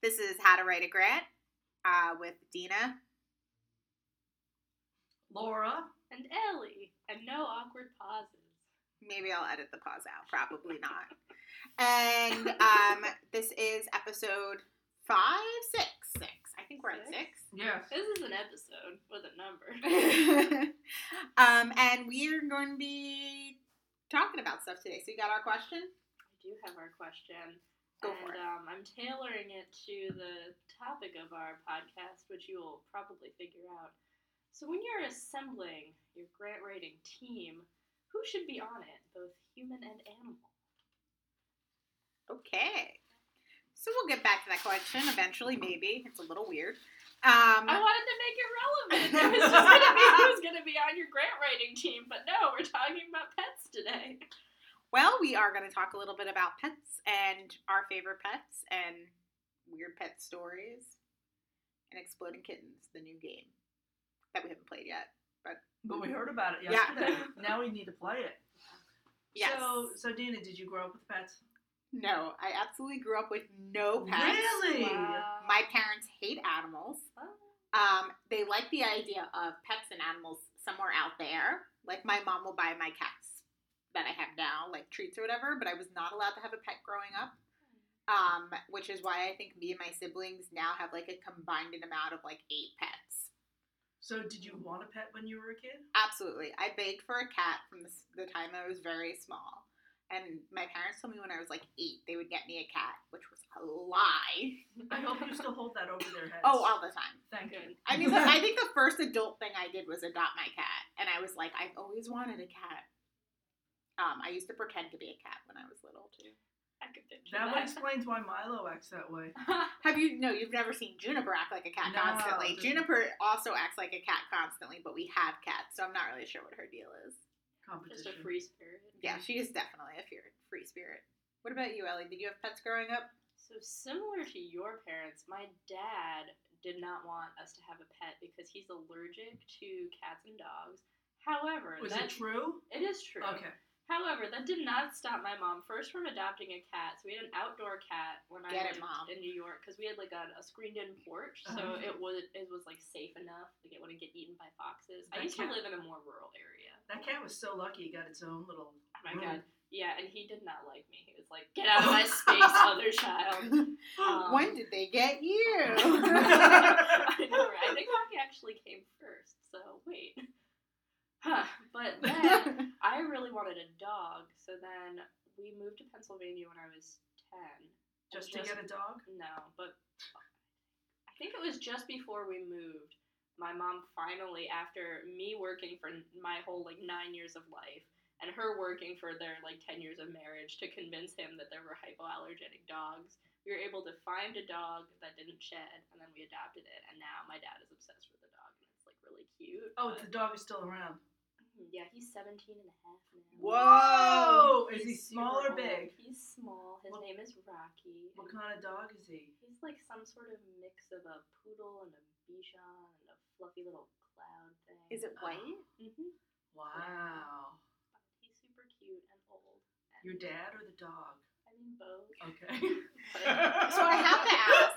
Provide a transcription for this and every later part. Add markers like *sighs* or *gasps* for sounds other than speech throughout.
This is How to Write a Grant uh, with Dina. Laura. And Ellie. And no awkward pauses. Maybe I'll edit the pause out. Probably not. And um, *laughs* this is episode five, six, six. I think we're at six. Yes. This is an episode with a number. *laughs* um, and we're going to be talking about stuff today. So you got our question? I do have our question. Go and. Um, I'm tailoring it to the topic of our podcast, which you will probably figure out. So, when you're assembling your grant writing team, who should be on it, both human and animal? Okay. So we'll get back to that question eventually, maybe. It's a little weird. Um, I wanted to make it relevant. *laughs* It was just going to be who's going to be on your grant writing team, but no, we're talking about pets today. Well, we are going to talk a little bit about pets and our favorite pets and weird pet stories and Exploding Kittens, the new game that we haven't played yet. But but we heard about it Yeah. yesterday. *laughs* now we need to play it. Yes. So, so Dina, did you grow up with pets? no, I absolutely grew up with no pets. Really? Wow. My parents hate animals. Oh. Um, they like the idea of pets and animals somewhere out there. Like my mom will buy my cats that I have now, like treats or whatever, but I was not allowed to have a pet growing up. Um, which is why I think me and my siblings now have like a combined amount of like eight pets. So, did you want a pet when you were a kid? Absolutely. I begged for a cat from the, the time I was very small. And my parents told me when I was like eight they would get me a cat, which was a lie. I hope you still hold that over their heads. Oh, all the time. thank you. I mean, I think the first adult thing I did was adopt my cat, and I was like, I've always wanted a cat. Um, I used to pretend to be a cat when I was little too. I could picture That that. explains why Milo acts that way. *laughs* Have you? No, you've never seen Juniper act like a cat No, constantly. just- Juniper also acts like a cat constantly, but we have cats, so I'm not really sure what her deal is. Just Competition. a free spirit. Yeah, she is definitely a fear, free spirit. What about you, Ellie? Did you have pets growing up? So similar to your parents, my dad did not want us to have a pet because he's allergic to cats and dogs. However, Was that it true? it is true. Okay. However, that did not stop my mom first from adopting a cat. So we had an outdoor cat when I Get it, Mom. in New York because we had like a, a screened-in porch, so Uh-huh. it was it was like safe enough. Like it wouldn't get eaten by foxes. I That used to live in a more rural area. That cat was so lucky it got its own little. Oh my room. god. Yeah, and he did not like me. He was like, "Get out of my space, *laughs* other child." Um, *laughs* when did they get you? *laughs* I know, right? I think Rocky actually came first. So wait. Huh. *sighs* But then I really wanted a dog, so then we moved to Pennsylvania when I was ten. Just to get a dog? No, but I think it was just before we moved. My mom finally, after me working for my whole like nine years of life, and her working for their like ten years of marriage to convince him that there were hypoallergenic dogs, we were able to find a dog that didn't shed, and then we adopted it. And now my dad is obsessed with the dog, and it's like really cute. Oh, but- the dog is still around. Yeah, he's 17 and a half now. Whoa! Is he He's small super or big? old. He's small. His What- name is Rocky. What and kind of dog is he? He's like some sort of mix of a poodle and a Bichon and a fluffy little cloud thing. Is it white? hmm Wow. He's super cute and old. And Your dad or the dog? I mean both. Okay. *laughs* *laughs* So I have to ask,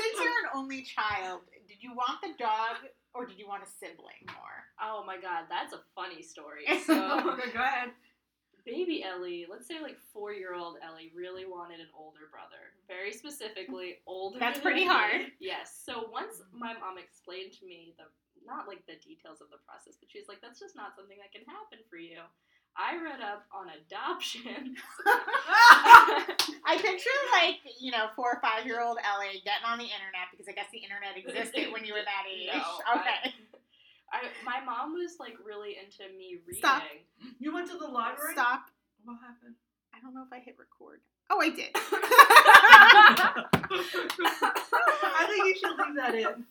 since you're an only child, did you want the dog or did you want a sibling more? Oh my god, that's a funny story. *laughs* So okay, go ahead. baby Ellie, let's say like four year old Ellie, really wanted an older brother. Very specifically, older. That's pretty me. hard. Yes. So once my mom explained to me the not like the details of the process, but she's like, that's just not something that can happen for you. I read up on adoption. *laughs* I picture like, you know, four or five year old Ellie getting on the internet because I guess the internet existed when you were that *laughs* age. No, okay. I, my mom was like really into me reading. Stop. You went to the library? Stop. What happened? I don't know if I hit record. Oh, I did. *laughs* I think you should leave that in.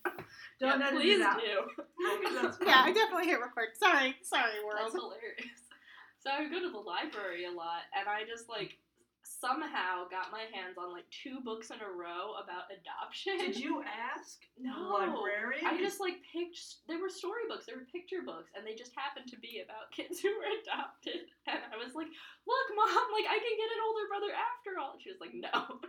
Don't yeah, please do. Yeah, I definitely hit record. Sorry. Sorry, world. That's world. hilarious. So I would go to the library a lot, and I just like somehow got my hands on like two books in a row about adoption. Did you ask No. the librarian? I just like picked. They were storybooks. They were picture books, and they just happened to be about *laughs* kids who were adopted. And I was like, "Look, mom, like I can get an older brother after all." And she was like, "No."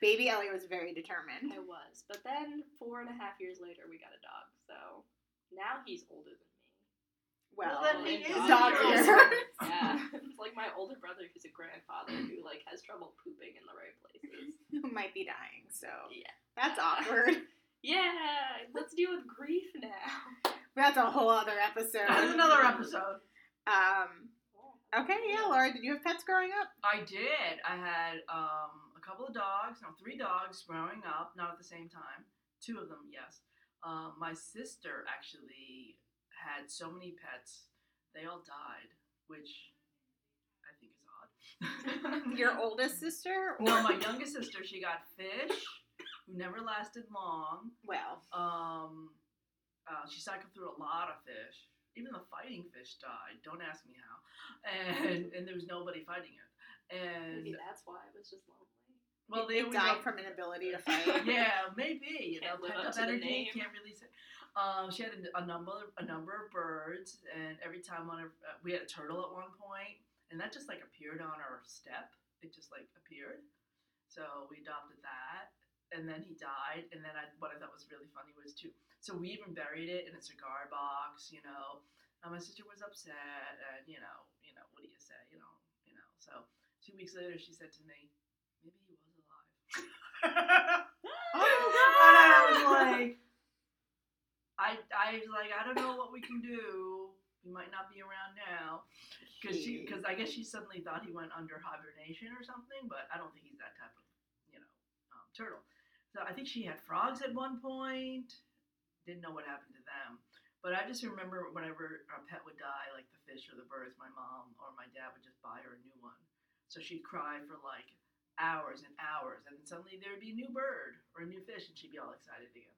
Baby Ellie was very determined. I was. But then four and a half years later, we got a dog. So now he's older than me. Well, Well, then he in is dog yours. *laughs* Yeah, *laughs* it's like my older brother who's a grandfather who like has trouble pooping in the right places. *laughs* who might be dying. So Yeah. that's awkward. Yeah, let's deal with grief now. That's a whole other episode. That is another episode. Um. Okay, yeah, Laura, did you have pets growing up? I did. I had um, a couple of dogs, no, three dogs growing up, not at the same time. Two of them, yes. Um, my sister actually had so many pets, they all died, which I think is odd. *laughs* Your oldest sister? Or... no, my youngest sister, she got fish, who never lasted long. Well, Um, uh, she cycled through a lot of fish. Even the fighting fish died. Don't ask me how. And and there was nobody fighting it. And Maybe that's why it was just lonely. Well, they died from inability to *laughs* fight. yeah, maybe. You know, Can't live pent up up to the energy name. can't release it. Um, she had a, a number a number of birds, and every time one of uh, we had a turtle at one point, and that just like appeared on our step. It just like appeared. So we adopted that, and then he died. And then I, what I thought was really funny was too. So we even buried it in a cigar box. You know, and my sister was upset, and you know, you know, what do you say? You know, you know. So two weeks later, she said to me, "Maybe he was alive." Oh god! I was like, I I was like, I don't know what we can do. He might not be around now, because she because I guess she suddenly thought he went under hibernation or something. But I don't think he's that type of you know um, turtle. So I think she had frogs at one point. Didn't know what happened to them. But I just remember whenever a pet would die, like the fish or the birds, my mom or my dad would just buy her a new one. So she'd cry for like hours and hours, and then suddenly there would be a new bird or a new fish, and she'd be all excited again.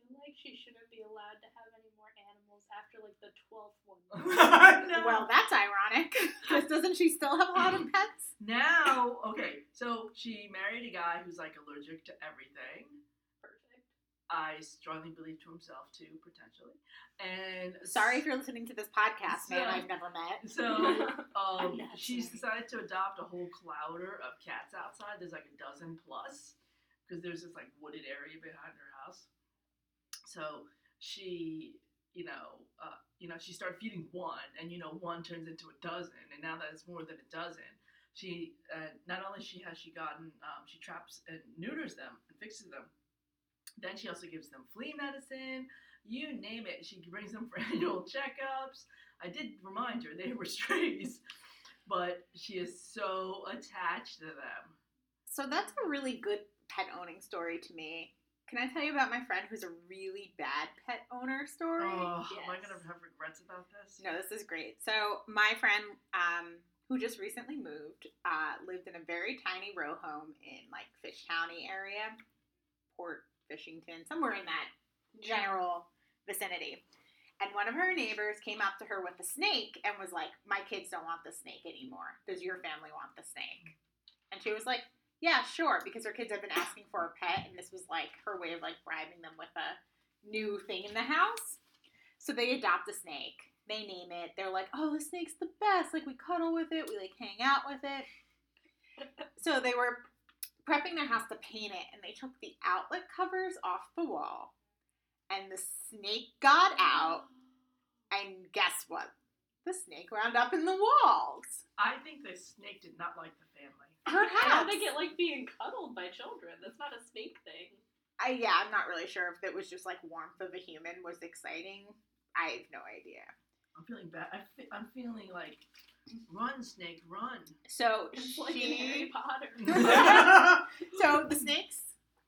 I feel like she shouldn't be allowed to have any more animals after like the twelfth one. *laughs* *laughs* No. Well, that's ironic. Because doesn't she still have a lot of pets? now, okay, so she married a guy who's like allergic to everything. I strongly believe to himself too, potentially. And Sorry if you're listening to this podcast, man. I've never met. So *laughs* um, she's decided to adopt a whole clouder of cats outside. There's like a dozen plus because there's this like wooded area behind her house. So she, you know, uh, you know, she started feeding one, and you know, one turns into a dozen, and now that it's more than a dozen. She uh, not only she has she gotten um, she traps and neuters them and fixes them. Then she also gives them flea medicine. You name it. She brings them *laughs* for annual checkups. I did remind her they were strays, but she is so attached to them. So that's a really good pet owning story to me. Can I tell you about my friend who's a really bad pet owner story? Oh, am I Yes. gonna have regrets about this? No, this is great. So my friend, um, who just recently moved, uh, lived in a very tiny row home in like Fishtown area, Port Fishington, somewhere in that general vicinity. And one of her neighbors came up to her with a snake and was like, "My kids don't want the snake anymore. Does your family want the snake?" And she was like, "Yeah, sure," because her kids have been asking for a pet, and this was like her way of like bribing them with a new thing in the house. So they adopt a snake. They name it. They're like, "Oh, the snake's the best. Like we cuddle with it. We like hang out with it." so they were prepping their house to paint it, and they took the outlet covers off the wall, and the snake got out. And guess what? The snake wound up in the walls. I think the snake did not like the family. I Perhaps. don't think it like being cuddled by children. That's not a snake thing. I, yeah, I'm not really sure if it was just like warmth of a human was exciting. I have no idea. I'm feeling bad. I fe- I'm feeling like, run, snake, run. So *laughs* It's like she, Harry Potter. *laughs* *laughs* so the snakes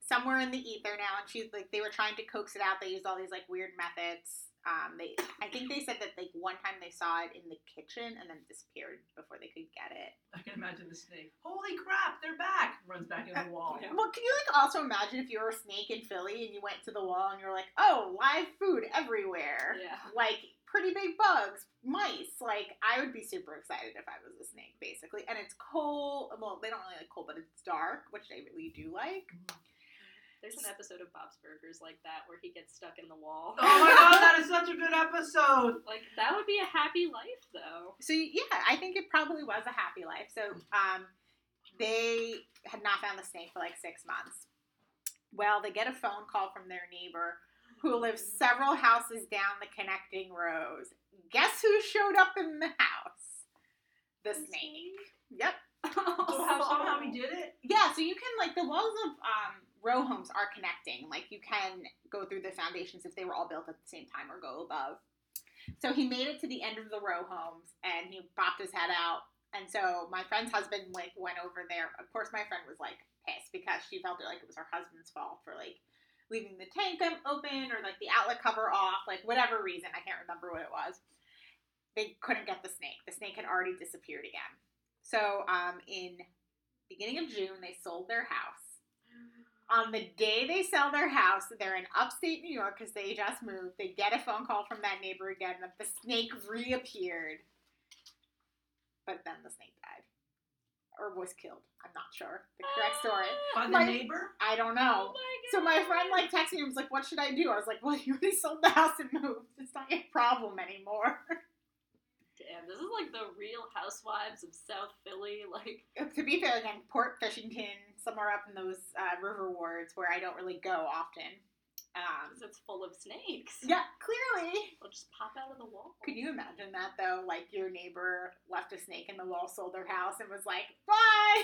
somewhere in the ether now, and she's like, they were trying to coax it out. They used all these like weird methods. Um, they, I think they said that like one time they saw it in the kitchen and then disappeared before they could get it. I can imagine the snake. Holy crap, they're back! Runs back in the wall. Yeah. Well, can you like also imagine if you were a snake in Philly and you went to the wall and you're like, oh, live food everywhere, Yeah. like pretty big bugs, mice. Like I would be super excited if I was a snake, basically. And it's cold. Well, they don't really like cold, but it's dark, which they really do like. There's an episode of Bob's Burgers like that where he gets stuck in the wall. Oh my god, *laughs* that is such a good episode. Like that would be a happy life though. So yeah, I think it probably was a happy life. So um, they had not found the snake for like six months. Well, they get a phone call from their neighbor who lives several houses down the connecting rows. Guess who showed up in the house? The snake. Yep. So how he *laughs* did it? Yeah, so you can like the walls of um, row homes are connecting. Like you can go through the foundations if they were all built at the same time or go above. So he made it to the end of the row homes and he popped his head out. And so my friend's husband like went over there. Of course, my friend was like pissed because she felt it like it was her husband's fault for like leaving the tank open or like the outlet cover off, like whatever reason. I can't remember what it was. They couldn't get the snake. The snake had already disappeared again. So um, in beginning of June, they sold their house. On the day they sell their house, they're in upstate New York because they just moved. They get a phone call from that neighbor again that the snake reappeared. But then the snake. Or was killed. I'm not sure. The correct story. *laughs* By the My- neighbor? I don't Oh know. my god. So my friend like texted me and was like, What should I do? I was like, Well, *laughs* you already sold the house and moved. It's not your problem anymore. Damn, this is like the real housewives of South Philly. *laughs* Like, to be fair, again, Port Fishington, somewhere up in those uh, river wards where I don't really go often. Um, it's full of snakes. yeah, clearly. They'll just pop out of the wall. Could you imagine that though? Like your neighbor left a snake in the wall, sold their house, and was like, "Bye."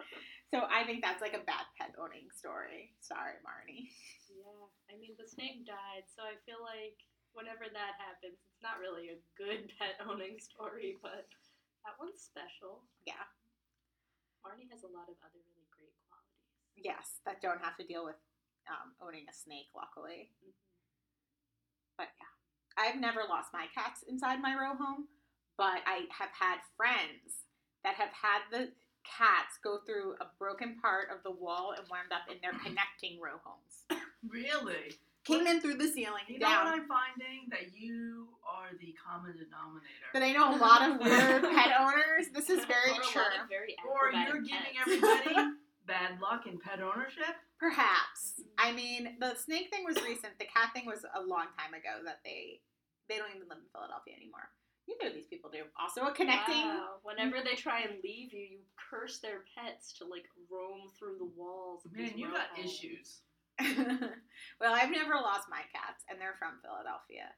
*laughs* so I think that's like a bad pet owning story. Sorry, Marnie. Yeah, I mean the snake died, so I feel like whenever that happens, it's not really a good *laughs* pet owning story, but that one's special. Yeah. Marnie has a lot of other really great qualities. Yes, that don't have to deal with um, owning a snake. Luckily, but yeah, I've never lost my cats inside my row home, but I have had friends that have had the cats go through a broken part of the wall and wound up in their *clears throat* connecting row homes. Really? Came in through the ceiling You know what. I'm finding? That you are the common denominator. But I know a lot of weird *laughs* pet owners. This is very Or true. lot very or you're giving pets. everybody *laughs* bad luck in pet ownership? Perhaps. I mean, the snake thing was recent. The cat thing was a long time ago that they they don't even live in Philadelphia anymore. Neither of these people do. Also a connecting. Wow. Whenever they try and leave you, you curse their pets to like roam through the walls. Of Man, you got homes. issues. *laughs* well, I've never lost my cats, and they're from Philadelphia.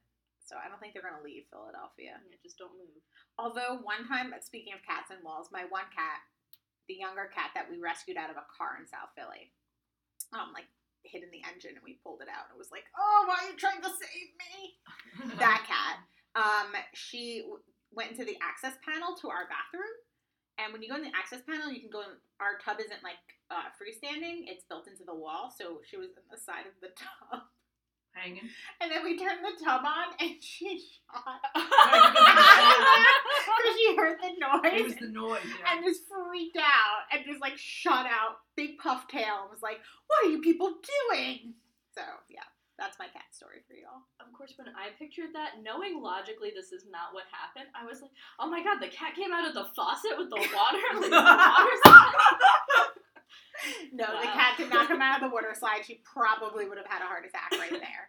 So I don't think they're gonna leave Philadelphia. Yeah, just don't move. Although one time, speaking of cats and walls, my one cat, the younger cat that we rescued out of a car in South Philly, um, like hid in the engine and we pulled it out. It was like, oh, why are you trying to save me? *laughs* That cat. Um, she w- went into the access panel to our bathroom, and when you go in the access panel, you can go. in Our tub isn't like uh, freestanding; it's built into the wall. So she was in the side of the *laughs* tub, Hanging. and then we turned the tub on, and *laughs* she shot. *laughs* Because *laughs* she heard the noise was the noise. Yeah. and just freaked out and just like shot out, big puff tail, and was like, "What are you people doing?" So yeah, that's my cat story for y'all. Of course, when I pictured that, knowing logically this is not what happened, I was like, oh my god, the cat came out of the faucet with the water. Like, the water No, the cat did not come out of the *laughs* water slide. She probably would have had a heart attack right there.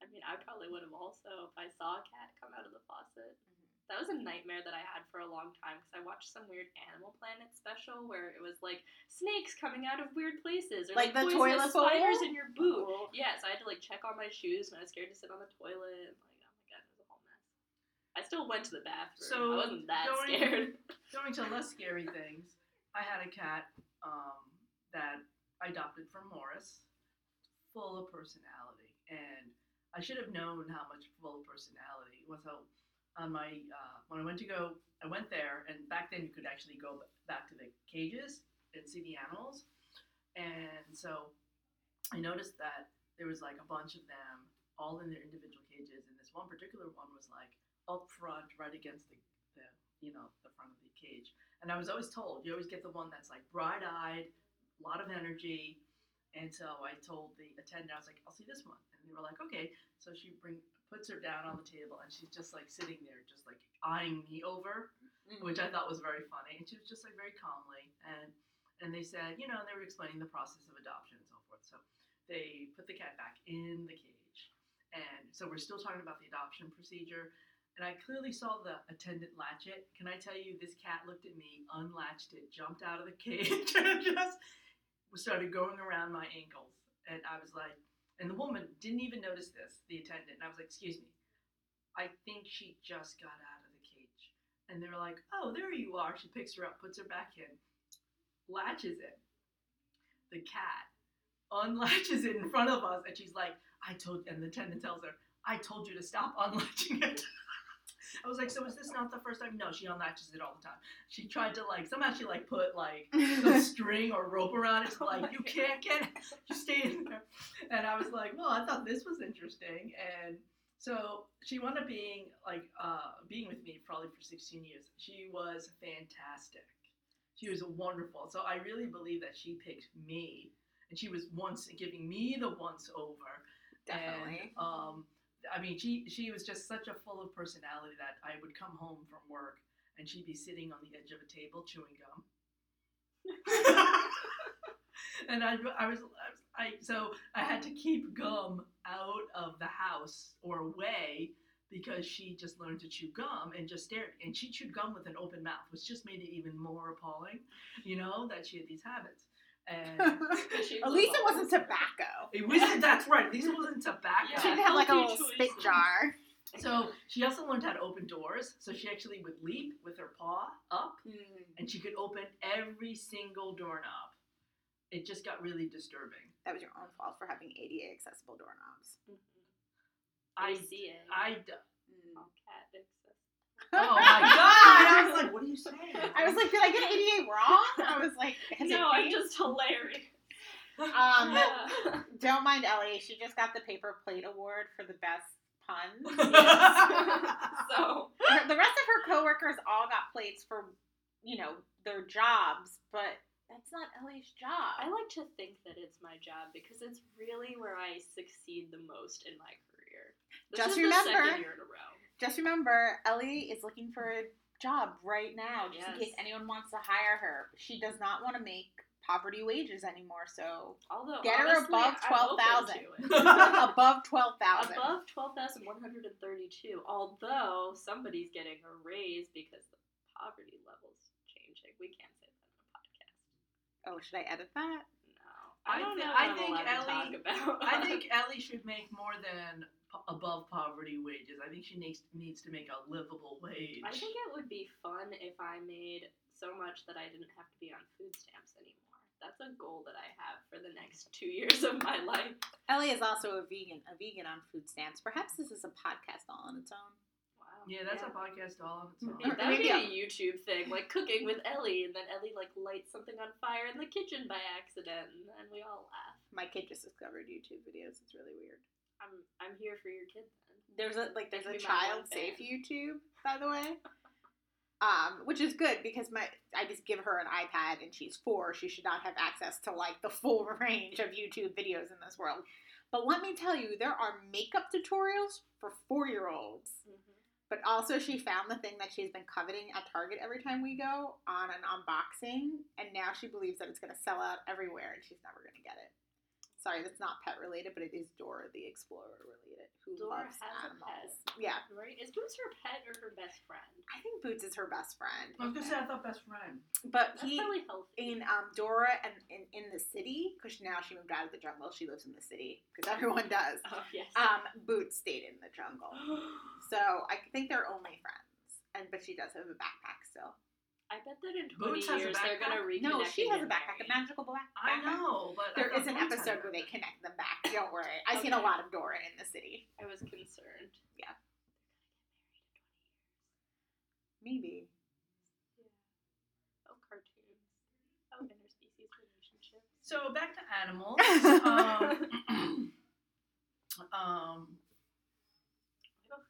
I mean, I probably would have also if I saw a cat come out of the faucet. Mm-hmm. That was a nightmare that I had for a long time because I watched some weird Animal Planet special where it was like snakes coming out of weird places or Like like, the poisonous toilet bowl? spiders in your boot. Ooh. Yeah, so I had to like check on my shoes when I was scared to sit on the toilet. And, like, oh my god, it was a whole mess. I still went to the bathroom. So, I wasn't that going- scared. *laughs* Going to less scary things, I had a cat um, that I adopted from Morris, full of personality, and I should have known how much full of personality was. So on my uh, when I went to go, I went there, and back then you could actually go back to the cages and see the animals, and so I noticed that there was like a bunch of them all in their individual cages, and this one particular one was like up front, right against the, the you know the front of the cage. And I was always told you always get the one that's like bright-eyed, a lot of energy. And so I told the attendant, I was like, I'll see this one. And they were like, okay. So she bring puts her down on the table, and she's just like sitting there, just like eyeing me over, mm-hmm. which I thought was very funny. And she was just like very calmly, and and they said, you know, and they were explaining the process of adoption and so forth. So they put the cat back in the cage, and so we're still talking about the adoption procedure. And I clearly saw the attendant latch it. Can I tell you, this cat looked at me, unlatched it, jumped out of the cage, *laughs* and just started going around my ankles. And I was like, and the woman didn't even notice this, the attendant. And I was like, excuse me, I think she just got out of the cage. And they were like, oh, there you are. She picks her up, puts her back in, latches it. The cat unlatches it in front of us, and she's like, I told, and the attendant tells her, I told you to stop unlatching it. *laughs* *laughs* I was like, so is this not the first time? No, she unlatches it all the time. She tried to like somehow she like put like some *laughs* string or rope around it. to, Oh like you can't get it. You stay in there. And I was like, well, I thought this was interesting. And so she wound up being like uh, being with me probably for 16 years. She was fantastic. She was wonderful. So I really believe that she picked me, and she was once giving me the once over. Definitely. And, um, I mean, she she was just such a full of personality that I would come home from work and she'd be sitting on the edge of a table chewing gum. *laughs* and I, I was I so I had to keep gum out of the house or away because she just learned to chew gum and just stared and she chewed gum with an open mouth, which just made it even more appalling, you know, that she had these habits. And *laughs* At least it wasn't tobacco. it wasn't that's right, these wasn't tobacco. Yeah. She didn't like a healthy little spit jar. So she also learned how to open doors. So she actually would leap with her paw up Mm. and she could open every single doorknob. It just got really disturbing. That was your own fault for having ADA accessible doorknobs. Mhm. I, ACA. I, d- Mm. Oh, cat access. my god! I was like, what are you saying? I was like, did I get ADA wrong? I was like, has no, it I'm just hilarious. Um, don't mind Ellie. She just got the paper plate award for the best puns. *laughs* so the rest of her coworkers all got plates for, you know, their jobs, but that's not Ellie's job. I like to think that it's my job because it's really where I succeed the most in my career. This Just is remember- the second year in a row. Just remember, Ellie is looking for a job right now, just in case anyone wants to hire her. She does not want to make poverty wages anymore, so Although Get her above 12,000. *laughs* *laughs* above twelve thousand. above twelve thousand one hundred and thirty-two. Although somebody's getting a raise because the poverty level's changing. We can't say that in a podcast. Oh, should I edit that? No, I I don't know. I think Ellie- *laughs* I think Ellie should make more than po- above poverty wages. I think she needs needs to make a livable wage. I think it would be fun if I made so much that I didn't have to be on food stamps anymore. That's a goal that I have for the next two years of my life. Ellie is also a vegan, a vegan on food stamps. Perhaps this is a podcast all on its own. Wow. yeah, that's a podcast all on its own. That would be a- a YouTube thing, like cooking with Ellie, and then Ellie like lights something on fire in the kitchen by accident, and then we all laugh. My kid just discovered YouTube videos. It's really weird. I'm I'm here for your kid then. There's a like there's a child safe. YouTube, by the way. Um, which is good because my I just give her an iPad and she's four. She should not have access to like the full *laughs* range of YouTube videos in this world. But let me tell you, there are makeup tutorials for four year olds. But also, she found the thing that she's been coveting at Target every time we go on an unboxing, and now she believes that it's going to sell out everywhere, and she's never going to get it. Sorry, that's not pet related, but it is Dora the Explorer related, who Dora loves has a animals. Yeah, Right? Is Boots her pet or her best friend? I think Boots is her best friend. I was gonna say I thought best friend. But That's he probably healthy. in um Dora and in, in the city because now she moved out of the jungle. She lives in the city because everyone does. oh yes. Um, Boots stayed in the jungle, *gasps* so I think they're only friends. And but she does have a backpack still. I bet that in 20 Boots years they're gonna backpack? reconnect. No, she has a backpack, a magical black. I know, but There is an episode where they connect them back. Don't worry. I've seen a lot of Dora in the city. I was concerned. Yeah. Maybe. Oh, cartoons. Oh, interspecies relationships. So back to animals. *laughs* um, *clears throat* um, I have a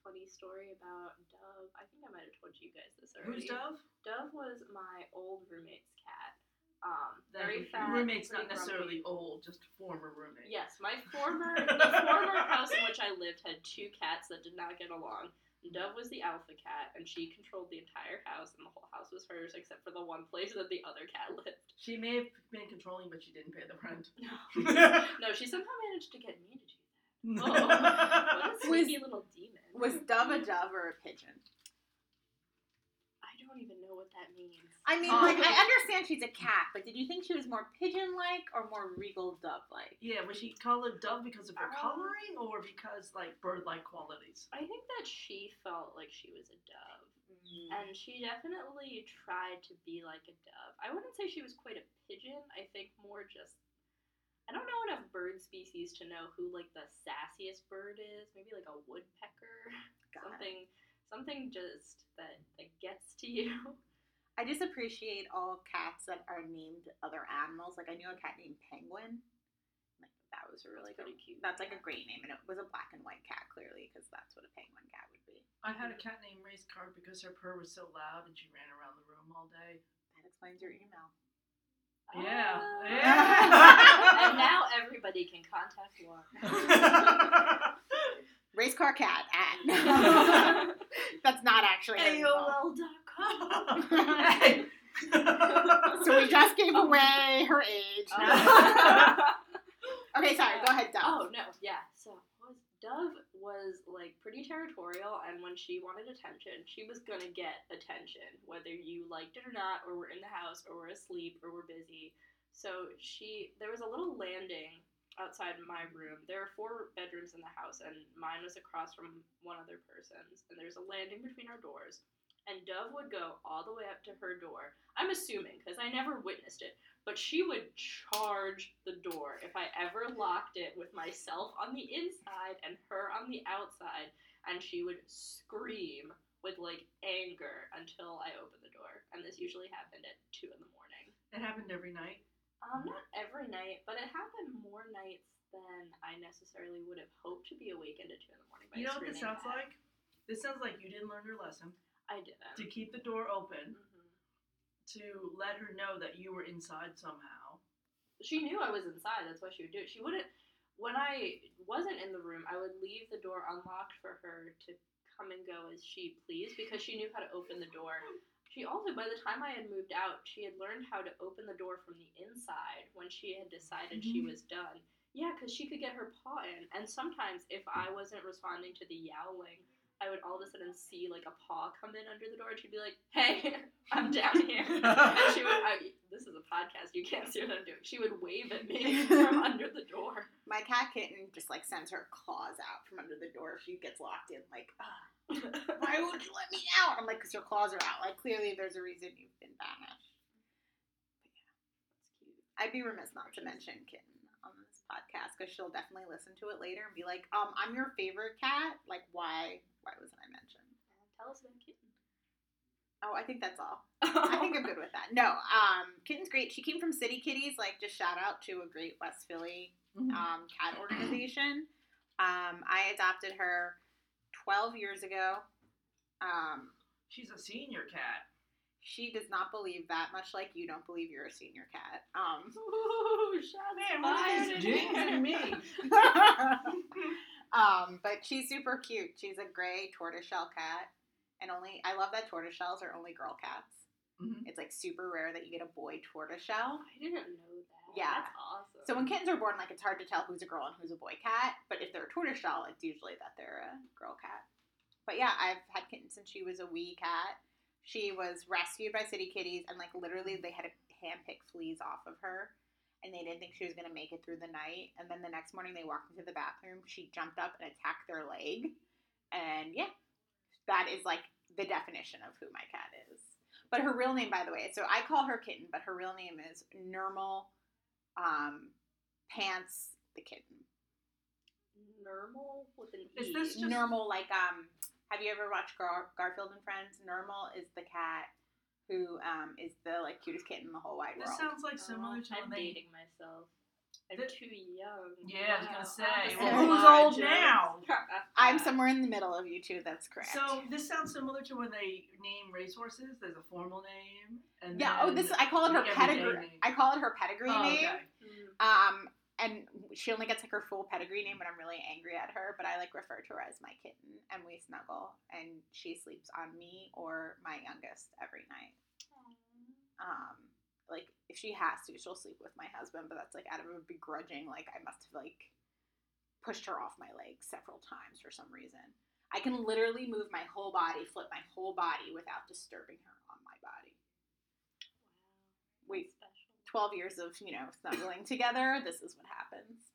funny story about Dove. I think I might have told you guys this already. who's Dove? Dove was my old roommate's cat. Um, very fat. roommate's not necessarily grumpy. old, just former roommate. Yes, my former *laughs* the former house in which I lived had two cats that did not get along. Dove was the alpha cat, and she controlled the entire house, and the whole house was hers except for the one place that the other cat lived. She may have been controlling, but she didn't pay the rent. *laughs* No, *laughs* no she somehow managed to get me to do that. Oh, what a sneaky little demon. Was *laughs* Dove a dove or a pigeon? I don't even know what that means. I mean, Oh. like I understand she's a cat, but did you think she was more pigeon-like or more regal dove-like? Yeah, was she colored dove because of her Um, coloring or because like bird-like qualities? I think that she felt like she was a dove. And she definitely tried to be like a dove. I wouldn't say she was quite a pigeon. I think more just. I don't know enough bird species to know who like the sassiest bird is. Maybe like a woodpecker. Got it. something, something just that that gets to you. I just appreciate all cats that are named other animals. Like I knew a cat named Penguin. Like that was a really That's good. pretty cute. That's like a great name, and it was a black and white cat, clearly, because that's what a penguin cat would be. I had a cat named Race Car because her purr was so loud and she ran around the room all day. That explains your email. Yeah, Ah. yeah. and now everybody can contact Laura. *laughs* Race car cat at. *laughs* that's not actually. AOL.com. hey. *laughs* So we just gave away her age. Oh. okay, sorry. Go ahead, Dove. Oh no, yeah. So was Dove was like pretty territorial, and when she wanted attention, she was gonna get attention, whether you liked it or not, or were in the house, or were asleep, or were busy. So she, there was a little landing outside my room. There are four bedrooms in the house, and mine was across from one other person's. And there's a landing between our doors. And Dove would go all the way up to her door. I'm assuming because I never witnessed it, but she would charge the door if I ever locked it with myself on the inside and her on the outside, and she would scream with like anger until I opened the door. And this usually happened at two in the morning. It happened every night. Um, not every night, but it happened more nights than I necessarily would have hoped to be awakened at two in the morning. By You know what this sounds at. like? This sounds like you didn't learn your lesson I didn't. to keep the door open Mhm. To let her know that you were inside somehow. She knew I was inside. That's why she would do it. She wouldn't. When I wasn't in the room, I would leave the door unlocked for her to come and go as she pleased because she knew how to open the door. She also, by the time I had moved out, she had learned how to open the door from the inside when she had decided she Mhm. was done. Yeah, because she could get her paw in. And sometimes, if I wasn't responding to the yowling, I would all of a sudden see like a paw come in under the door, and she'd be like, "Hey, *laughs* I'm down here." *laughs* and she would. I, this is a podcast. You can't see what I'm doing. She would wave at me *laughs* from under the door. My cat kitten just like sends her claws out from under the door if she gets locked in. Like, "Ugh, why won't you let me out? I'm like, because your claws are out. Like, clearly there's a reason you've been banished. That's cute. I'd be remiss not to mention kitten on this podcast because she'll definitely listen to it later and be like, um, I'm your favorite cat. Like, why? Why wasn't I mentioned? Tell us about kitten. Oh, I think that's all. *laughs* I think I'm good with that. No, um, kitten's great. She came from City Kitties. Like, just shout out to a great West Philly um, cat organization. Um, I adopted her 12 years ago. Um, She's a senior cat. she does not believe that, much like you don't believe you're a senior cat. Um, Ooh, shots Man, what are fired these dings in me? Um, but she's super cute. She's a gray tortoiseshell cat, and only I love that tortoiseshells are only girl cats. Mhm. It's like super rare that you get a boy tortoiseshell. I didn't know that. Yeah. That's awesome. So when kittens are born, like it's hard to tell who's a girl and who's a boy cat. But if they're a tortoiseshell, it's usually that they're a girl cat. But yeah, I've had kittens since she was a wee cat. She was rescued by City Kitties, and like literally, they had to handpick fleas off of her, and they didn't think she was gonna make it through the night. And then the next morning, they walked into the bathroom. She jumped up and attacked their leg, and yeah, that is like the definition of who my cat is. But her real name, by the way, so I call her Kitten, but her real name is Nermal um, Pants the Kitten. Nermal with an Is E. this just- Nermal, like um, have you ever watched Gar- Garfield and Friends? Nermal is the cat who um is the like cutest kitten in the whole wide This world. This sounds like similar to I'm they. dating myself. I'm The- too young. Yeah, I was gonna say. Opposite. Well, who's old now? *laughs* I'm somewhere in the middle of you two. That's correct. So this sounds similar to when they name racehorses. There's a formal name, and yeah. Oh, this I call it her pedigree. name. I call it her pedigree Oh, name. okay. Mm. Um, and she only gets like her full pedigree name when I'm really angry at her. But I like refer to her as my kitten, and we snuggle, and she sleeps on me or my youngest every night. Um, like if she has to, she'll sleep with my husband, but that's like out of a begrudging. Like I must have like pushed her off my leg several times for some reason. I can literally move my whole body, flip my whole body without disturbing her on my body. Wow. Wait. 12 years of, you know, snuggling *coughs* together, this is what happens.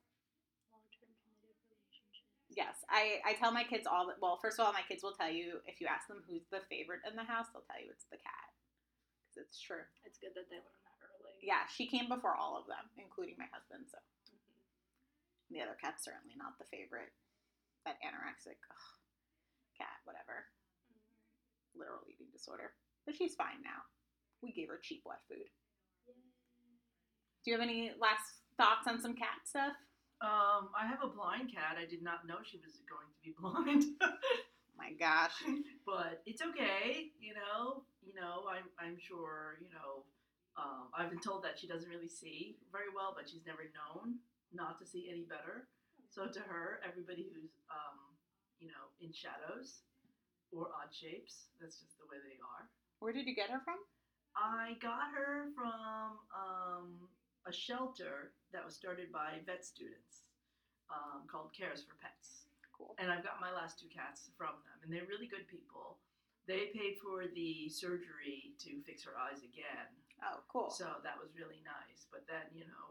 Long-term committed relationship. Yes, I, I tell my kids all that. Well, first of all, my kids will tell you if you ask them who's the favorite in the house, they'll tell you it's the cat. Because it's true. It's good that they learn that early. Yeah, she came before all of them, including my husband. So Mhm. the other cat's certainly not the favorite. That anorexic ugh, cat, whatever, literal eating disorder. But she's fine now. We gave her cheap wet food. Do you have any last thoughts on some cat stuff? Um, I have a blind cat. I did not know she was going to be *laughs* blind. My gosh. *laughs* but it's okay, you know. You know, I'm I'm sure, you know, um, I've been told that she doesn't really see very well, but she's never known not to see any better. So to her, everybody who's um, you know, in shadows or odd shapes, that's just the way they are. Where did you get her from? I got her from um, a shelter that was started by vet students um, called Cares for Pets. Cool. And I've got my last two cats from them, and they're really good people. They paid for the surgery to fix her eyes again, Oh, cool. so that was really nice. But then, you know,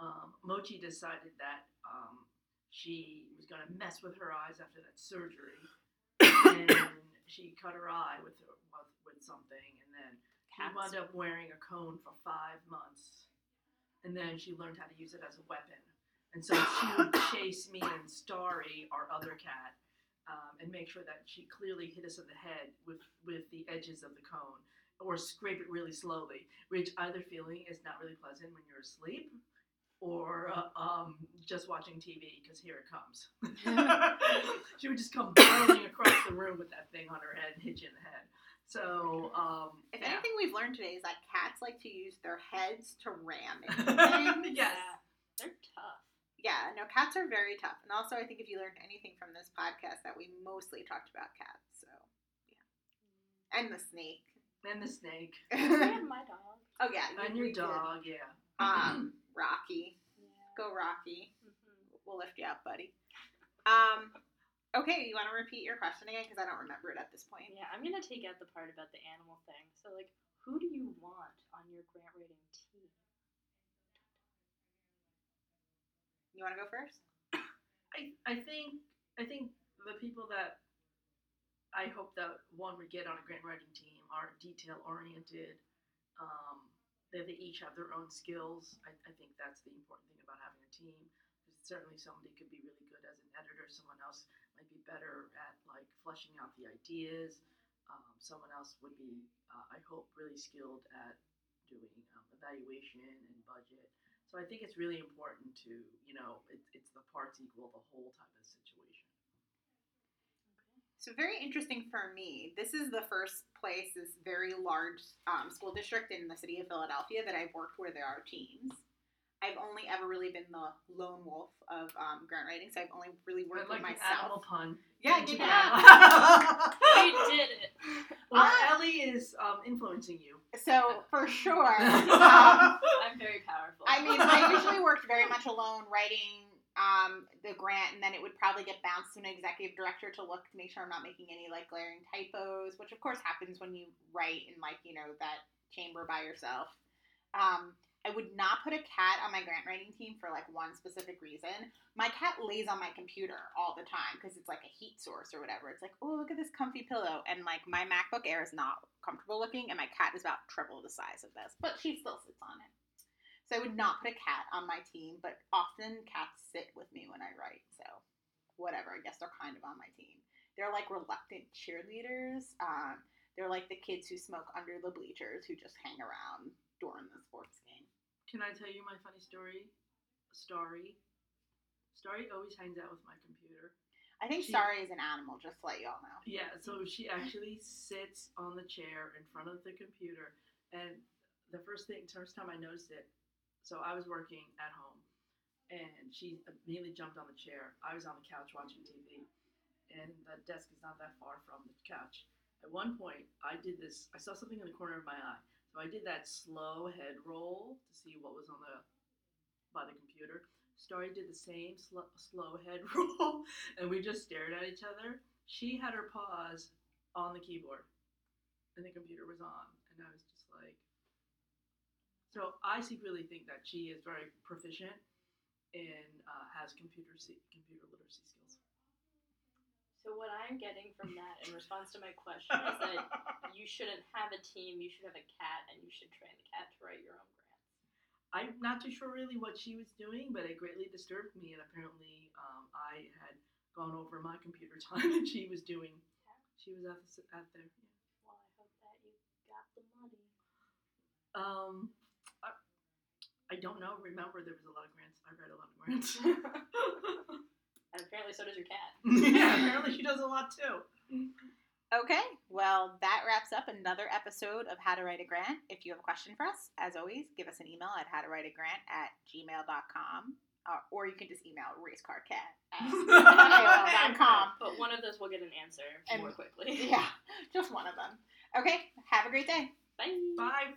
um, Mochi decided that um, she was going to mess with her eyes after that surgery, and she cut her eye with with, with something, and then she wound up wearing a cone for five months, and then she learned how to use it as a weapon. And so she would *coughs* chase me and Starry, our other cat, um, and make sure that she clearly hit us in the head with with the edges of the cone, or scrape it really slowly, which either feeling is not really pleasant when you're asleep, or uh, um, just watching TV because here it comes. *laughs* she would just come barreling across the room with that thing on her head and hit you in the head. So, um, If yeah. anything we've learned today is that cats like to use their heads to ram *laughs* into things. yes. They're tough. Yeah, no, cats are very tough. And also, I think if you learned anything from this podcast, that we mostly talked about cats. So, yeah. And the snake. And the snake. *laughs* And my dog. oh, yeah. And we your did. dog, yeah. Um, *clears throat* Rocky. Yeah. Go, Rocky. Mhm. We'll lift you up, buddy. Um, okay, you want to repeat your question again? Because I don't remember it at this point. Yeah, I'm gonna take out the part about the animal thing. So, like, who do you want on your grant writing team? You want to go first? *coughs* I, I think I think the people that I hope that one would get on a grant writing team are detail oriented. Um, that they each have their own skills. I, I think that's the important thing about having a team. Certainly somebody could be really good as an editor. Someone else might be better at like fleshing out the ideas. Um, someone else would be, uh, I hope, really skilled at doing um, evaluation and budget. So I think it's really important to, you know, it, it's the parts equal the whole type of situation. So very interesting for me. This is the first place, this very large um, school district in the city of Philadelphia that I've worked where there are teams. I've only ever really been the lone wolf of um, grant writing, so I've only really worked with like the myself. animal pun. Yeah, good you. *laughs* We did it. *laughs* Or Ah. Ellie is um, influencing you. So for sure, *laughs* um, I'm very powerful. I mean, I usually worked very much alone, writing um, the grant, and then it would probably get bounced to an executive director to look to make sure I'm not making any like glaring typos, which of course happens when you write in like you know that chamber by yourself. Um, I would not put a cat on my grant writing team for like one specific reason. My cat lays on my computer all the time because it's like a heat source or whatever. It's like, oh, look at this comfy pillow. And like my MacBook Air is not comfortable looking, and my cat is about triple the size of this, but she still sits on it. So I would not put a cat on my team, but often cats sit with me when I write. So whatever, I guess they're kind of on my team. They're like reluctant cheerleaders. Um, they're like the kids who smoke under the bleachers who just hang around during the sports game. Can I tell you my funny story? Starry. Starry always hangs out with my computer. I think She- Starry is an animal, just to let you all know. Yeah, so she actually sits on the chair in front of the computer, and the first thing, first time I noticed it, so I was working at home, and she immediately jumped on the chair. I was on the couch watching TV, and the desk is not that far from the couch. At one point, I did this. I saw something in the corner of my eye, so I did that slow head roll to see what was on the by the computer. Starry did the same slow, slow head *laughs* roll, and we just stared at each other. she had her paws on the keyboard, and the computer was on, and I was just like. So I secretly think that she is very proficient and uh, has computer computer literacy skills. So what I'm getting from that in response to my question is that *laughs* you shouldn't have a team. You should have a cat, and you should train the cat to write your own grants. I'm not too sure really what she was doing, but it greatly disturbed me. And apparently, um, I had gone over my computer time, *laughs* and she was doing. She was at the, at there. Well, I hope that you got the money. Um, I, I don't know. Remember, there was a lot of grants. I read a lot of *laughs* grants. And apparently, so does your cat. *laughs* *laughs* yeah, apparently she does a lot too. Okay, well, that wraps up another episode of How to Write a Grant. If you have a question for us, as always, give us an email at howtowriteagrant at gmail.com. Uh, or you can just email racecarcat at *laughs* AOL.com. But one of those will get an answer And- more quickly. Yeah, just one of them. Okay, have a great day. Bye. Bye.